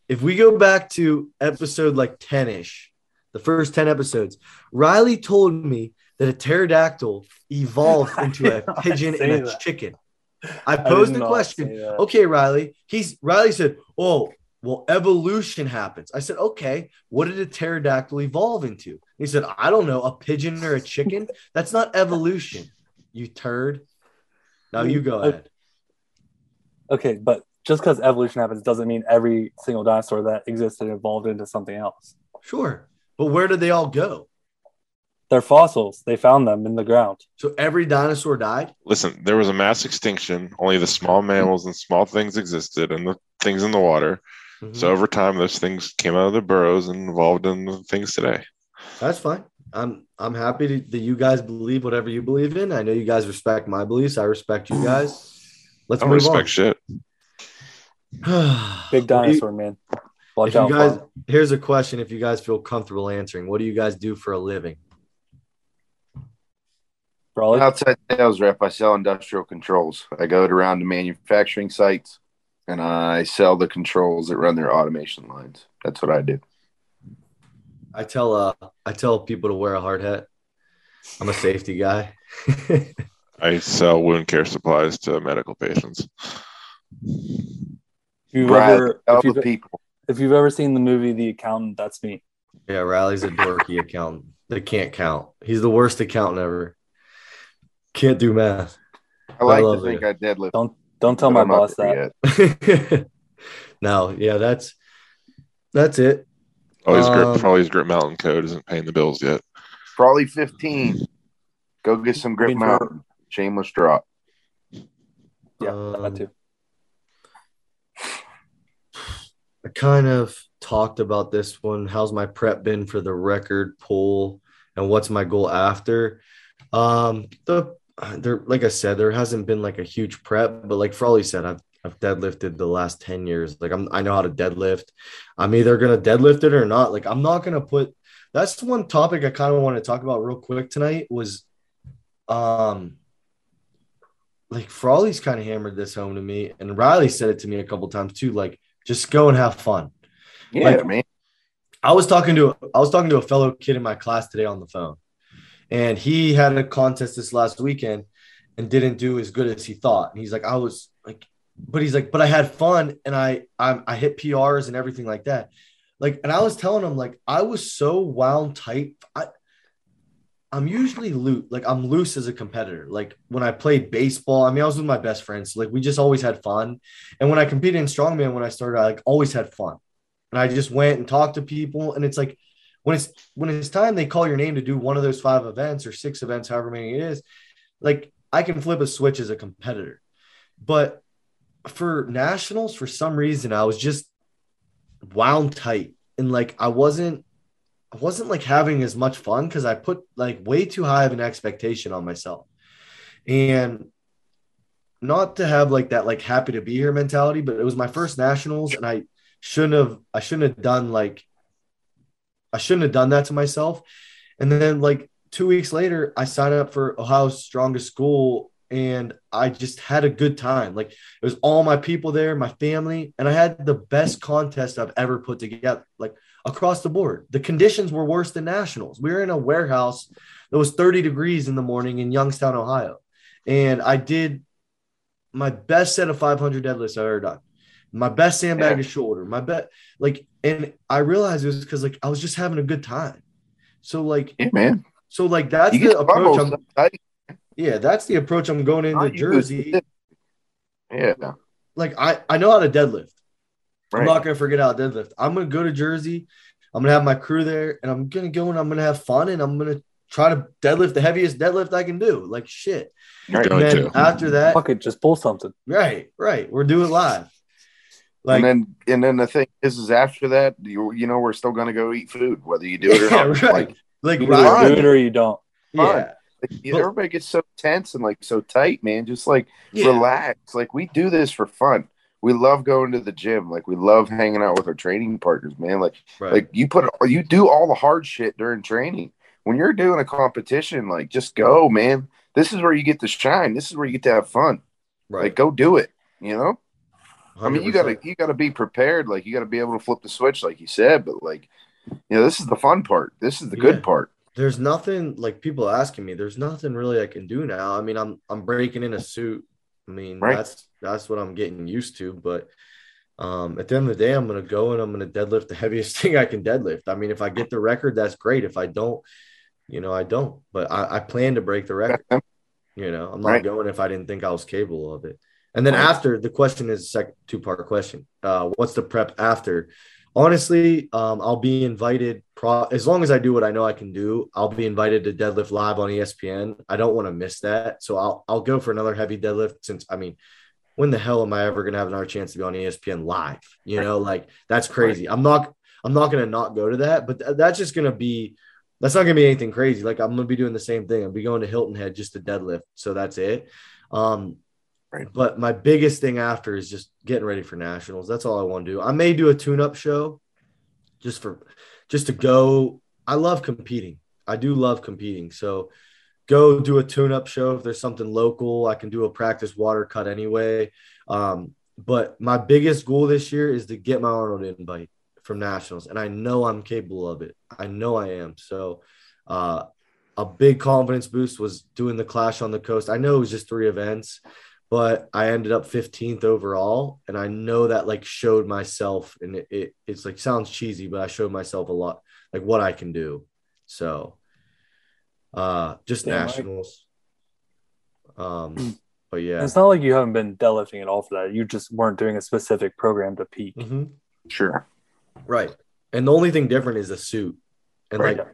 If we go back to episode like 10 ish, the first 10 episodes, Riley told me that a pterodactyl evolved into a pigeon and a that. chicken. I I posed the question. Okay, Riley. He's Riley said, Oh, well, evolution happens. I said, Okay, what did a pterodactyl evolve into? He said, I don't know, a pigeon or a chicken. That's not evolution, you turd. Now you go ahead. Okay, but just because evolution happens doesn't mean every single dinosaur that existed evolved into something else. Sure. But where did they all go? They're fossils. They found them in the ground. So every dinosaur died? Listen, there was a mass extinction. Only the small mammals and small things existed, and the things in the water. Mhm. So over time, those things came out of the burrows and evolved into things today. That's fine. I'm I'm happy to, that you guys believe whatever you believe in. I know you guys respect my beliefs. I respect you guys. Let's I don't move respect shit. on. Big dinosaur, man. Watch If you out for guys, 'em. here's a question. If you guys feel comfortable answering, what do you guys do for a living? Raleigh? Outside sales rep, I sell industrial controls. I go around to manufacturing sites and I sell the controls that run their automation lines. That's what I do. I tell uh I tell people to wear a hard hat. I'm a safety guy. I sell wound care supplies to medical patients. If you've Brad, ever, if you've, people. if you've ever seen the movie The Accountant, that's me. yeah, Riley's a dorky accountant that can't count. He's the worst accountant ever. Can't do math. I like love to think it. I deadlift. Don't don't tell my I'm boss that. yet. no, yeah, that's that's it. Always Um, grip, probably his grip mountain code isn't paying the bills yet. Probably 15. Go get some grip mountain. Shameless drop. Yeah, Um, that too. I kind of talked about this one. How's my prep been for the record pull and what's my goal after? Um, the there, like I said, there hasn't been like a huge prep, but like Frawley said, I've I've deadlifted the last 10 years. Like I'm I know how to deadlift. I'm either gonna deadlift it or not. Like I'm not gonna put that's one topic I kind of want to talk about real quick tonight was um like Frawley's kind of hammered this home to me, and Riley said it to me a couple times too. Like, just go and have fun. Yeah, Like- man. I was talking to I was talking to a fellow kid in my class today on the phone, and he had a contest this last weekend and didn't do as good as he thought. And he's like, I was like, but he's like, but I had fun and I, I I hit PRs and everything like that. Like, and I was telling him like I was so wound tight. I I'm usually loose, like I'm loose as a competitor. Like when I played baseball, I mean, I was with my best friends. So like we just always had fun. And when I competed in strongman, when I started, I like always had fun. And I just went and talked to people. And it's like when it's when it's time they call your name to do one of those five events or six events, however many it is, like I can flip a switch as a competitor. But for nationals, for some reason, I was just wound tight. And like I wasn't I wasn't like having as much fun because I put like way too high of an expectation on myself. And not to have like that like happy to be here mentality, but it was my first nationals and I shouldn't have I shouldn't have done like I shouldn't have done that to myself. And then like two weeks later, I signed up for Ohio's strongest school and I just had a good time. Like it was all my people there, my family, and I had the best contest I've ever put together. Like across the board. The conditions were worse than nationals. We were in a warehouse that was 30 degrees in the morning in Youngstown, Ohio. And I did my best set of 500 deadlifts I've ever done. My best sandbag yeah. to shoulder, my bet like, and I realized it was because like I was just having a good time. So like, yeah, man. So like that's you the approach. I'm, yeah, that's the approach I'm going into Jersey. Yeah. Like I I know how to deadlift. Right. I'm not gonna forget how to deadlift. I'm gonna go to Jersey. I'm gonna have my crew there, and I'm gonna go and I'm gonna have fun, and I'm gonna try to deadlift the heaviest deadlift I can do. Like shit. Right. And then after that, fuck it, just pull something. Right, right. We're doing live. Like, and then and then the thing is, is after that, you you know, we're still gonna go eat food, whether you do it or yeah, not. Right. Like, like you do it or you don't. Yeah. Like, everybody gets so tense and like so tight, man. Just like yeah. relax. Like we do this for fun we love going to the gym. Like we love hanging out with our training partners, man. Like right. like you put you do all the hard shit during training. When you're doing a competition, like just go, man. This is where you get to shine. This is where you get to have fun. Right. Like go do it. You know. 100%. I mean, you gotta you gotta be prepared. Like you gotta be able to flip the switch, like you said. But like, you know, this is the fun part. This is the yeah. good part. There's nothing like people asking me. There's nothing really I can do now. I mean, I'm I'm breaking in a suit I mean, right. that's that's what I'm getting used to. But um, at the end of the day, I'm gonna go and I'm gonna deadlift the heaviest thing I can deadlift. I mean, if I get the record, that's great. If I don't, you know, I don't. But I, I plan to break the record. You know, I'm not right. going if I didn't think I was capable of it. And then right. after the question is a second two part question. Uh, what's the prep after? Honestly, um, I'll be invited. Pro- as long as I do what I know I can do, I'll be invited to deadlift live on ESPN. I don't want to miss that, so I'll I'll go for another heavy deadlift. Since I mean, when the hell am I ever gonna have another chance to be on ESPN live? You know, like that's crazy. I'm not I'm not gonna not go to that, but th- that's just gonna be that's not gonna be anything crazy. Like I'm gonna be doing the same thing. I'll be going to Hilton Head just to deadlift, so that's it. Um, Right. But my biggest thing after is just getting ready for nationals. That's all I want to do. I may do a tune-up show just for just to go. I love competing. I do love competing. So go do a tune-up show if there's something local. I can do a practice water cut anyway. Um, but my biggest goal this year is to get my Arnold invite from nationals, and I know I'm capable of it. I know I am. So uh, a big confidence boost was doing the Clash on the Coast. I know it was just three events, but I ended up 15th overall. And I know that like showed myself, and it, it, it's like sounds cheesy, but I showed myself a lot like what I can do. So uh just yeah, nationals. Right. Um but yeah. It's not like you haven't been deadlifting at all for that. You just weren't doing a specific program to peak. Mm-hmm. Sure. Right. And the only thing different is the suit. And right. like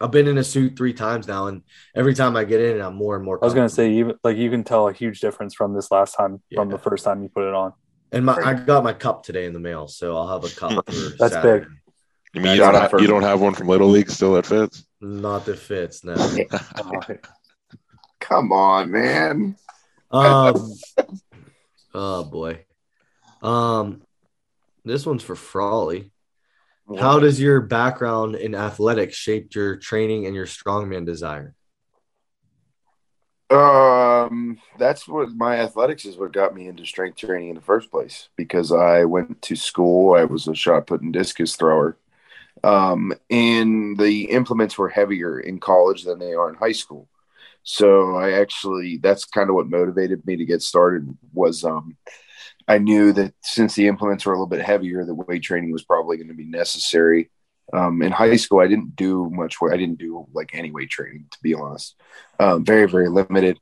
I've been in a suit three times now, and every time I get in, I'm more and more. I was gonna say, even like you can tell a huge difference from this last time, yeah. from the first time you put it on. And my, I got my cup today in the mail, so I'll have a cup. That's Saturday. big. You mean you don't, have, you don't have one from Little League still that fits? Not that fits, no. Come on, man. Um. oh boy. Um. This one's for Frawley. How does your background in athletics shape your training and your strongman desire? Um, that's what my athletics is what got me into strength training in the first place because I went to school. I was a shot put and discus thrower. Um, and the implements were heavier in college than they are in high school. So I actually, that's kind of what motivated me to get started was, um, I knew that since the implements were a little bit heavier, the weight training was probably going to be necessary. Um, in high school, I didn't do much weight. I didn't do like any weight training, to be honest. Um, very, very limited.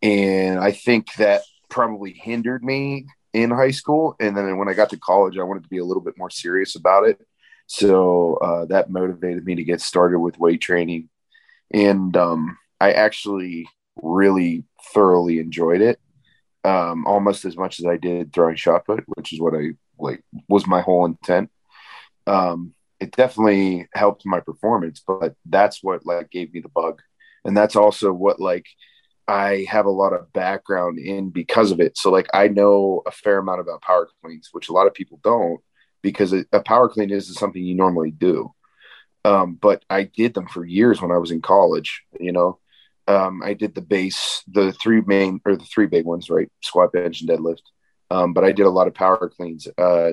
And I think that probably hindered me in high school. And then when I got to college, I wanted to be a little bit more serious about it. So uh, that motivated me to get started with weight training. And um, I actually really thoroughly enjoyed it um, almost as much as I did throwing shot put, which is what I like was my whole intent. Um, it definitely helped my performance, but that's what like gave me the bug, and that's also what like I have a lot of background in because of it. So like I know a fair amount about power cleans, which a lot of people don't, because a power clean is something you normally do. Um, but I did them for years when I was in college, you know, um, I did the base, the three main or the three big ones, right? Squat, bench, and deadlift. Um, but I did a lot of power cleans. Uh,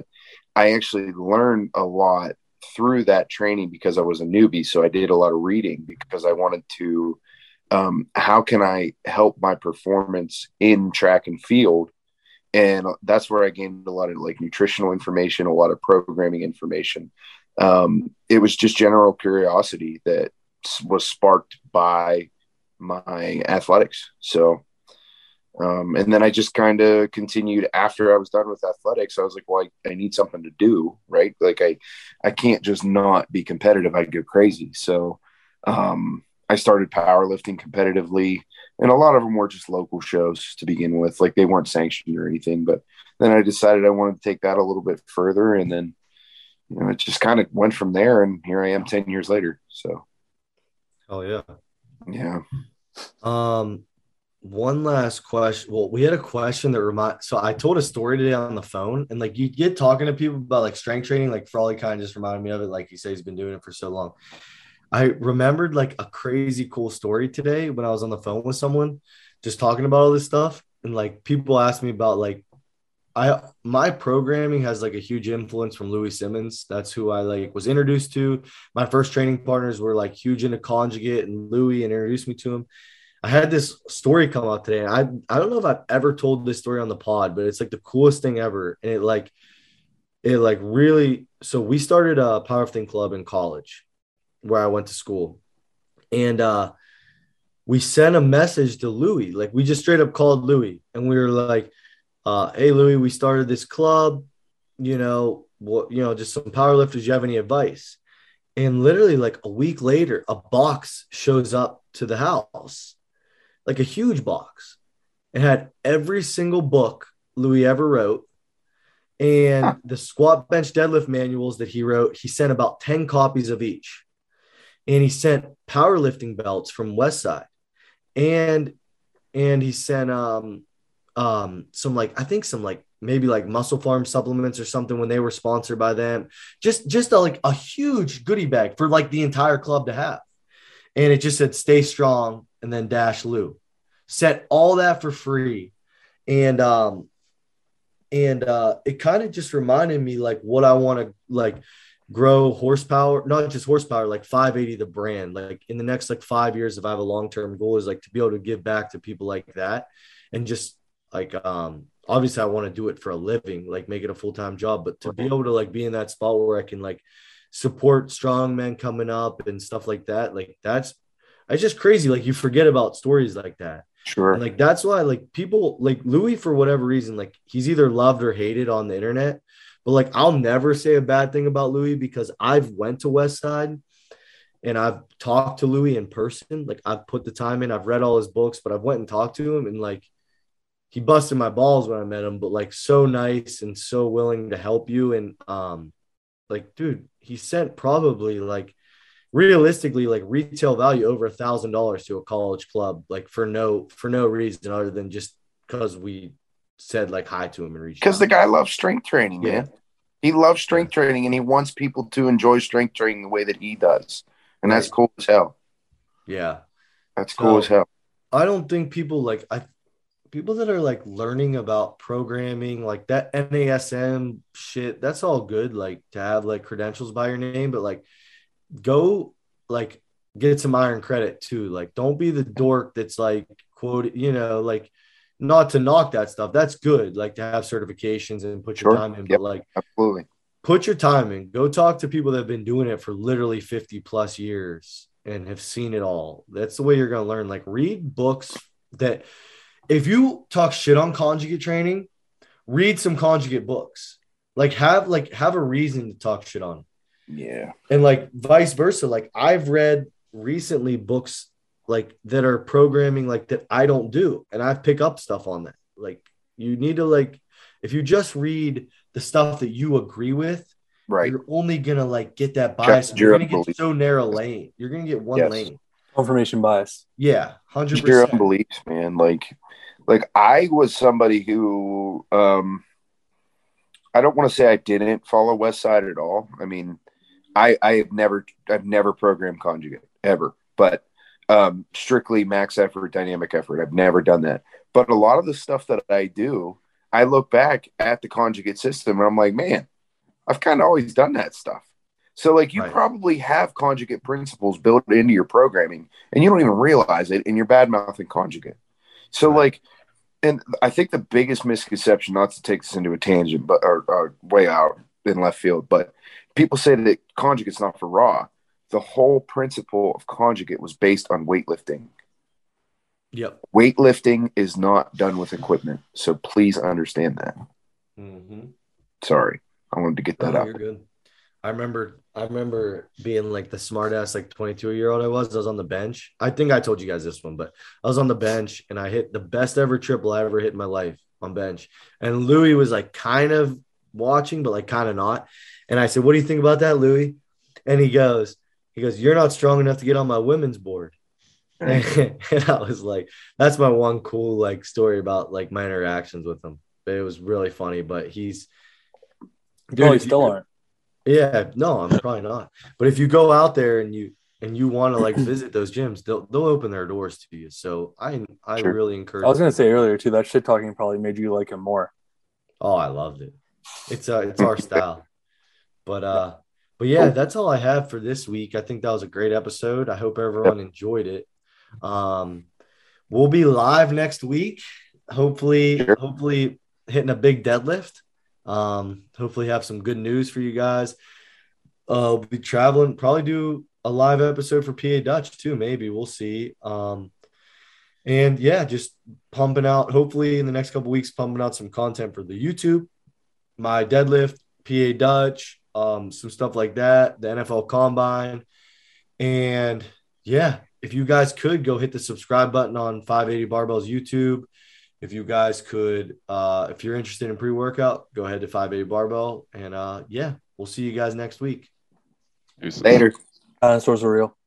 I actually learned a lot through that training because I was a newbie. So I did a lot of reading because I wanted to. Um, how can I help my performance in track and field? And that's where I gained a lot of like nutritional information, a lot of programming information. Um, it was just general curiosity that was sparked by my athletics. So, um, and then I just kind of continued after I was done with athletics. I was like, well, I, I, need something to do, right? Like I, I can't just not be competitive. I'd go crazy. So, um, I started powerlifting competitively, and a lot of them were just local shows to begin with. Like they weren't sanctioned or anything. But then I decided I wanted to take that a little bit further, and then you know it just kind of went from there. And here I am ten years later. So, oh yeah, yeah. Um, one last question. Well, we had a question that remind. So I told a story today on the phone, and like you get talking to people about like strength training. Like Frawley kind of just reminded me of it. Like he said, he's been doing it for so long. I remembered like a crazy cool story today when I was on the phone with someone, just talking about all this stuff, and like people asked me about like I my programming has like a huge influence from Louie Simmons. That's who I like was introduced to. My first training partners were like huge into conjugate and Louis and introduced me to him. I had this story come out today. I I don't know if I've ever told this story on the pod, but it's like the coolest thing ever. And it like it like really so we started a powerlifting club in college where I went to school. And uh we sent a message to Louie. Like we just straight up called Louie and we were like uh, hey Louie, we started this club, you know, what you know, just some power lifters. You have any advice? And literally, like a week later, a box shows up to the house, like a huge box. It had every single book Louie ever wrote. And the squat bench deadlift manuals that he wrote, he sent about 10 copies of each. And he sent powerlifting belts from Westside. And and he sent um um some like I think some like maybe like MusclePharm supplements or something when they were sponsored by them. Just just a, like a huge goodie bag for like the entire club to have. And it just said stay strong and then dash Lou. Set all that for free. And um and uh it kind of just reminded me like what I want to like grow horsepower, not just horsepower, like 580 the brand. Like in the next like five years, if I have a long-term goal, is like to be able to give back to people like that and just like um obviously I want to do it for a living, like make it a full-time job, but to be able to like be in that spot where I can like support strong men coming up and stuff like that, like that's it's just crazy. Like you forget about stories like that. Sure. And like that's why like people like Louie for whatever reason, like he's either loved or hated on the internet. But like I'll never say a bad thing about Louie because I've went to West Side and I've talked to Louie in person. Like I've put the time in, I've read all his books, but I've went and talked to him and like he busted my balls when I met him, but like so nice and so willing to help you. And um, like, dude, he sent probably like realistically like retail value over a thousand dollars to a college club, like for no for no reason other than just because we said like hi to him and reached. Because the guy loves strength training, yeah. man. He loves strength training and he wants people to enjoy strength training the way that he does, and that's cool as hell. Yeah, that's cool so, as hell. I don't think people like I people that are like learning about programming, like that NASM shit, that's all good, like to have like credentials by your name, but like go like get some iron credit too. Like don't be the dork that's like quote, you know, like not to knock that stuff. That's good, like to have certifications and put your Sure. time in. Yep. But like, Absolutely. put your time in. Go talk to people that have been doing it for literally 50 plus years and have seen it all. That's the way you're going to learn. Like, read books that if you talk shit on conjugate training, read some conjugate books. Like, have like have a reason to talk shit on Yeah. and like vice versa like i've read recently books like that are programming like that i don't do and i pick up stuff on that like you need to like if you just read the stuff that you agree with Right. you're only gonna like get that bias Check you're gonna own get so narrow lane you're gonna get one Yes. lane Confirmation bias. yeah 100% Just your own beliefs, man. Like, like I was somebody who, um, I don't want to say I didn't follow West Side at all. I mean, I I have never I've never programmed conjugate ever, but um, strictly max effort, dynamic effort. I've never done that. But a lot of the stuff that I do, I look back at the conjugate system and I'm like, man, I've kind of always done that stuff. So like you Right. probably have conjugate principles built into your programming and you don't even realize it and you're bad mouthing conjugate. So Right. like and I think the biggest misconception, not to take this into a tangent, but or, or way out in left field, but people say that conjugate's not for raw. The whole principle of conjugate was based on weightlifting. yep Weightlifting is not done with equipment, so please understand that. mm-hmm. Sorry, I wanted to get that No, out. you're good. I remember I remember being like the smart ass like 22 year old I was. I was on the bench. I think I told you guys this one, but I was on the bench and I hit the best ever triple I ever hit in my life on bench. And Louie was like kind of watching, but like kind of not. And I said, What do you think about that, Louie? And he goes, he goes, You're not strong enough to get on my women's board. and I was like, that's my one cool like story about like my interactions with him. But it was really funny. But he's oh, you if you- still aren't. Yeah, no, I'm probably not. But if you go out there and you and you want to like visit those gyms, they'll they'll open their doors to you. So I I Sure. really encourage. I was gonna say earlier too. That shit talking probably made you like him more. oh, I loved it. It's uh it's our style. But uh but yeah, that's all I have for this week. I think that was a great episode. I hope everyone enjoyed it. Um we'll be live next week. Hopefully, Sure. hopefully hitting a big deadlift. Um, hopefully have some good news for you guys. Uh, we'll be traveling, probably do a live episode for PA Dutch too, maybe. We'll see. Um, and yeah, just pumping out, hopefully in the next couple weeks, pumping out some content for the YouTube, my deadlift, PA Dutch, um, some stuff like that, the NFL combine. And yeah, if you guys could go hit the subscribe button on 580 Barbells YouTube. If you guys could, uh, if you're interested in pre workout, go ahead to 580 Barbell. And uh, yeah, we'll see you guys next week. Deuces. Later. Dinosaurs are real.